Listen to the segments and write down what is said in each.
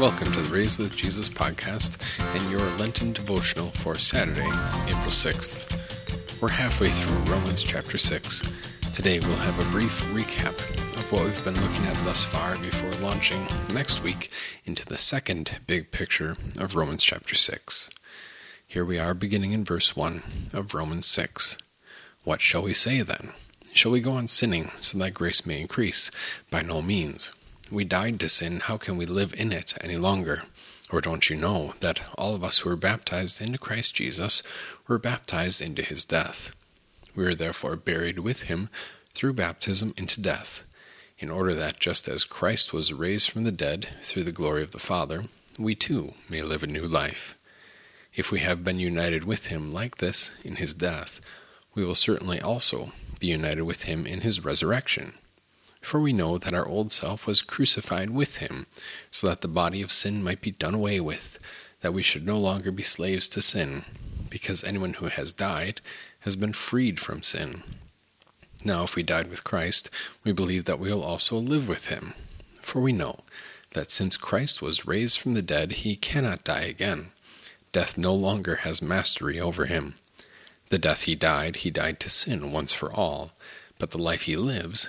Welcome to the Raised with Jesus podcast and your Lenten devotional for Saturday, April 6th. We're halfway through Romans chapter 6. Today we'll have a brief recap of what we've been looking at thus far before launching next week into the second big picture of Romans chapter 6. Here we are beginning in verse 1 of Romans 6. What shall we say then? Shall we go on sinning so that grace may increase? By no means. We died to sin, how can we live in it any longer? Or don't you know that all of us who were baptized into Christ Jesus were baptized into his death? We are therefore buried with him through baptism into death, in order that just as Christ was raised from the dead through the glory of the Father, we too may live a new life. If we have been united with him like this in his death, we will certainly also be united with him in his resurrection. For we know that our old self was crucified with him, so that the body of sin might be done away with, that we should no longer be slaves to sin, because anyone who has died has been freed from sin. Now, if we died with Christ, we believe that we will also live with him. For we know that since Christ was raised from the dead, he cannot die again. Death no longer has mastery over him. The death he died, he died to sin once for all, but the life he lives,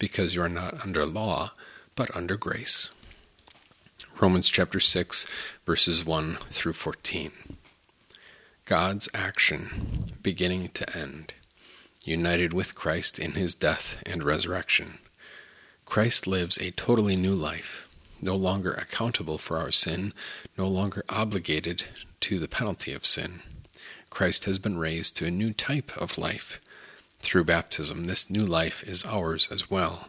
because you are not under law, but under grace. Romans chapter 6, verses 1 through 14. God's action, beginning to end, united with Christ in his death and resurrection. Christ lives a totally new life, no longer accountable for our sin, no longer obligated to the penalty of sin. Christ has been raised to a new type of life through baptism, this new life is ours as well.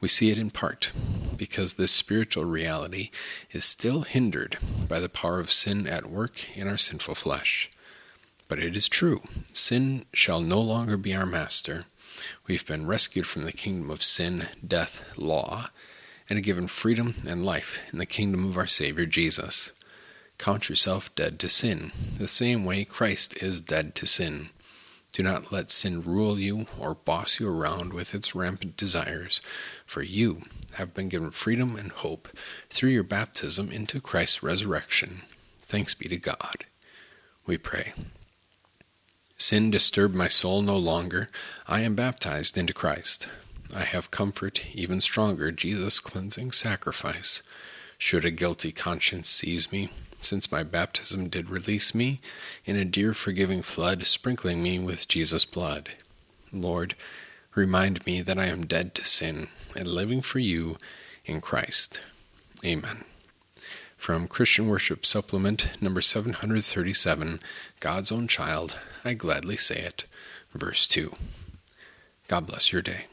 We see it in part because this spiritual reality is still hindered by the power of sin at work in our sinful flesh. But it is true, sin shall no longer be our master. We've been rescued from the kingdom of sin, death, law, and given freedom and life in the kingdom of our Savior Jesus. Count yourself dead to sin, the same way Christ is dead to sin. Do not let sin rule you or boss you around with its rampant desires, for you have been given freedom and hope through your baptism into Christ's resurrection. Thanks be to God. We pray. Sin disturb my soul no longer. I am baptized into Christ. I have comfort even stronger, Jesus' cleansing sacrifice. Should a guilty conscience seize me, since my baptism did release me in a dear forgiving flood, sprinkling me with Jesus' blood. Lord, remind me that I am dead to sin and living for you in Christ. Amen. From Christian Worship Supplement number 737, God's Own Child, I gladly say it, verse 2. God bless your day.